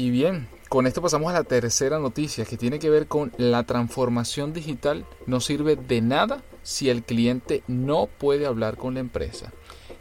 Y bien, con esto pasamos a la tercera noticia que tiene que ver con la transformación digital. No sirve de nada si el cliente no puede hablar con la empresa.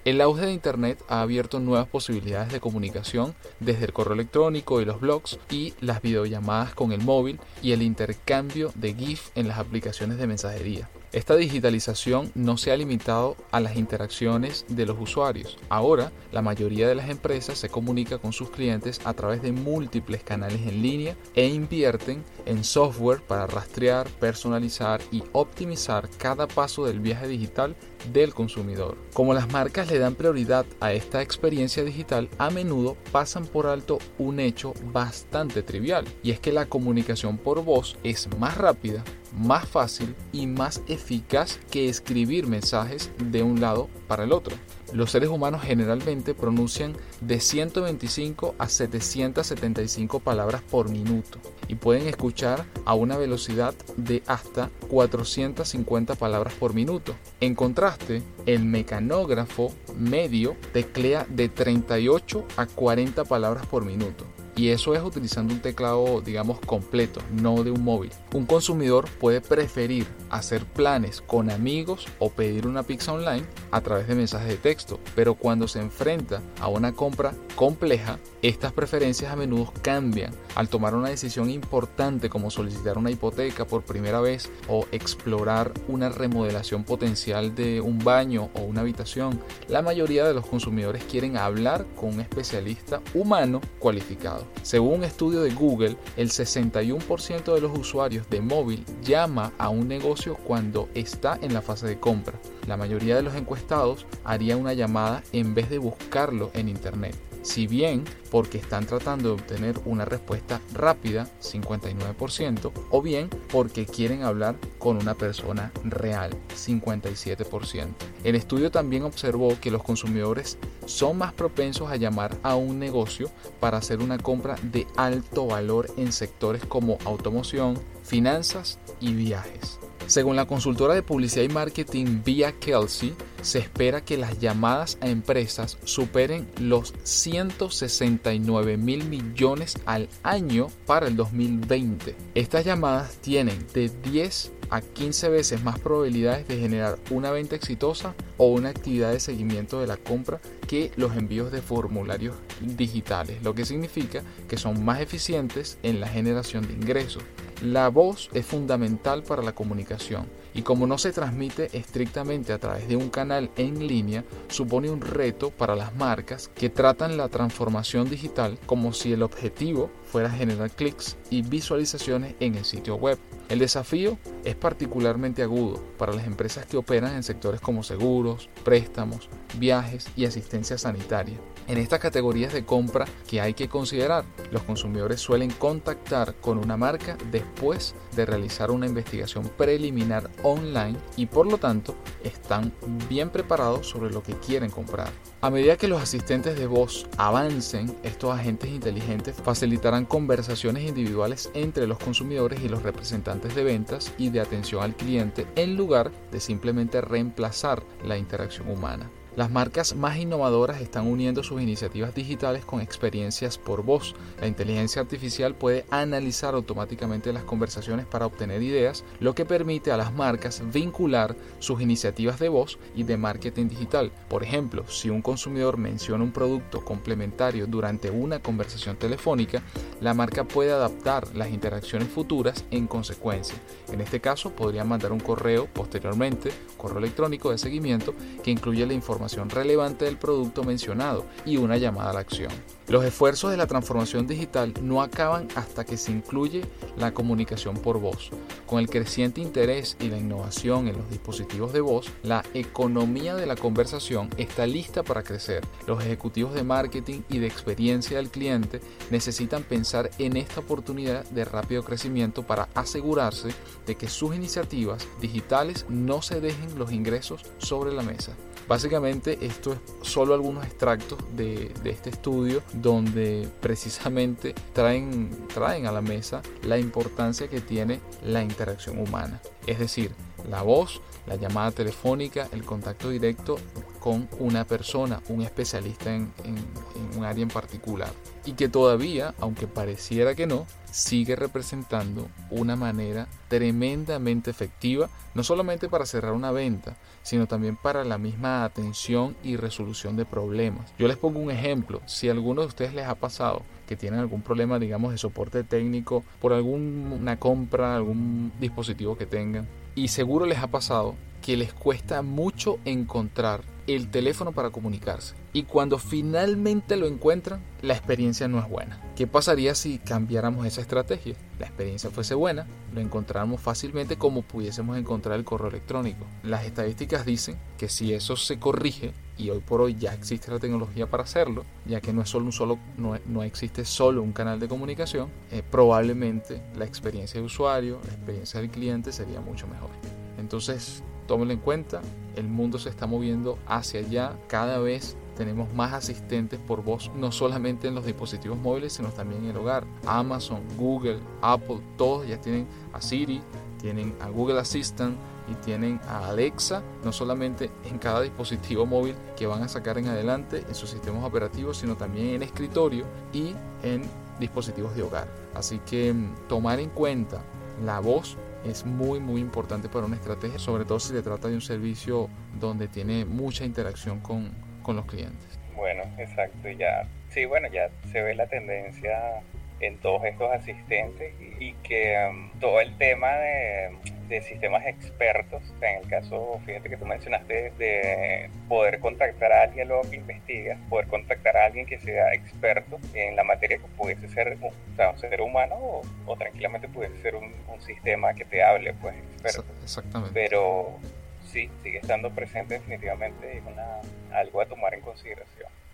El auge de Internet ha abierto nuevas posibilidades de comunicación desde el correo electrónico y los blogs y las videollamadas con el móvil y el intercambio de GIF en las aplicaciones de mensajería. Esta digitalización no se ha limitado a las interacciones de los usuarios. Ahora, la mayoría de las empresas se comunica con sus clientes a través de múltiples canales en línea e invierten en software para rastrear, personalizar y optimizar cada paso del viaje digital del consumidor. Como las marcas le dan prioridad a esta experiencia digital, a menudo pasan por alto un hecho bastante trivial, y es que la comunicación por voz es más rápida, más fácil y más eficaz que escribir mensajes de un lado para el otro. Los seres humanos generalmente pronuncian de 125 a 775 palabras por minuto y pueden escuchar a una velocidad de hasta 450 palabras por minuto. En contraste, el mecanógrafo medio teclea de 38 a 40 palabras por minuto y eso es utilizando un teclado, digamos, completo, no de un móvil. Un consumidor puede preferir hacer planes con amigos o pedir una pizza online a través de mensajes de texto, pero cuando se enfrenta a una compra compleja, estas preferencias a menudo cambian al tomar una decisión importante como solicitar una hipoteca por primera vez o explorar una remodelación potencial de un baño o una habitación. La mayoría de los consumidores quieren hablar con un especialista humano cualificado. Según un estudio de Google, el 61% de los usuarios de móvil llama a un negocio cuando está en la fase de compra. La mayoría de los encuestados haría una llamada en vez de buscarlo en Internet si bien porque están tratando de obtener una respuesta rápida, 59%, o bien porque quieren hablar con una persona real, 57%. El estudio también observó que los consumidores son más propensos a llamar a un negocio para hacer una compra de alto valor en sectores como automoción, finanzas y viajes. Según la consultora de publicidad y marketing Via Kelsey, se espera que las llamadas a empresas superen los 169 mil millones al año para el 2020. Estas llamadas tienen de 10 a 15 veces más probabilidades de generar una venta exitosa o una actividad de seguimiento de la compra que los envíos de formularios digitales, lo que significa que son más eficientes en la generación de ingresos. La voz es fundamental para la comunicación y como no se transmite estrictamente a través de un canal en línea, supone un reto para las marcas que tratan la transformación digital como si el objetivo fuera generar clics y visualizaciones en el sitio web. El desafío es particularmente agudo para las empresas que operan en sectores como seguros, préstamos, viajes y asistencia sanitaria. En estas categorías de compra que hay que considerar, los consumidores suelen contactar con una marca después de realizar una investigación preliminar online y por lo tanto están bien preparados sobre lo que quieren comprar. A medida que los asistentes de voz avancen, estos agentes inteligentes facilitarán conversaciones individuales entre los consumidores y los representantes de ventas y de atención al cliente en lugar de simplemente reemplazar la interacción humana. Las marcas más innovadoras están uniendo sus iniciativas digitales con experiencias por voz. La inteligencia artificial puede analizar automáticamente las conversaciones para obtener ideas, lo que permite a las marcas vincular sus iniciativas de voz y de marketing digital. Por ejemplo, si un consumidor menciona un producto complementario durante una conversación telefónica, la marca puede adaptar las interacciones futuras en consecuencia. En este caso, podría mandar un correo posteriormente, correo electrónico de seguimiento, que incluye la información relevante del producto mencionado y una llamada a la acción. Los esfuerzos de la transformación digital no acaban hasta que se incluye la comunicación por voz. Con el creciente interés y la innovación en los dispositivos de voz, la economía de la conversación está lista para crecer. Los ejecutivos de marketing y de experiencia del cliente necesitan pensar en esta oportunidad de rápido crecimiento para asegurarse de que sus iniciativas digitales no se dejen los ingresos sobre la mesa. Básicamente esto es solo algunos extractos de, este estudio donde precisamente traen, traen a la mesa la importancia que tiene la interacción humana. Es decir, la voz, la llamada telefónica, el contacto directo con una persona, un especialista en, un área en particular y que todavía, aunque pareciera que no, sigue representando una manera tremendamente efectiva, no solamente para cerrar una venta, sino también para la misma atención y resolución de problemas. Yo les pongo un ejemplo, si a alguno de ustedes les ha pasado que tienen algún problema, digamos, de soporte técnico por alguna compra, algún dispositivo que tengan, y seguro les ha pasado que les cuesta mucho encontrar el teléfono para comunicarse. Y cuando finalmente lo encuentran, la experiencia no es buena. ¿Qué pasaría si cambiáramos esa estrategia? La experiencia fuese buena, lo encontráramos fácilmente como pudiésemos encontrar el correo electrónico. Las estadísticas dicen que si eso se corrige, y hoy por hoy ya existe la tecnología para hacerlo, ya que no es solo un solo, no, existe solo un canal de comunicación, eh, probablemente la experiencia de usuario, la experiencia del cliente sería mucho mejor. Entonces, tómenlo en cuenta, el mundo se está moviendo hacia allá, cada vez tenemos más asistentes por voz, no solamente en los dispositivos móviles, sino también en el hogar. Amazon, Google, Apple, todos ya tienen a Siri, tienen a Google Assistant y tienen a Alexa, no solamente en cada dispositivo móvil que van a sacar en adelante en sus sistemas operativos, sino también en escritorio y en dispositivos de hogar. Así que mm, tomar en cuenta la voz es muy muy importante para una estrategia, sobre todo si se trata de un servicio donde tiene mucha interacción con, con los clientes. Bueno, exacto, ya, sí, bueno, ya se ve la tendencia en todos estos asistentes y, que um, todo el tema de, de, sistemas expertos, en el caso, fíjate que tú mencionaste de poder contactar a alguien luego que investiga, poder contactar a alguien que sea experto en la materia que pudiese ser un, o un ser humano o, tranquilamente pudiese ser un, un, sistema que te hable, pues experto. Exactamente. Pero sí, sigue estando presente definitivamente es una, algo a tomar en consideración.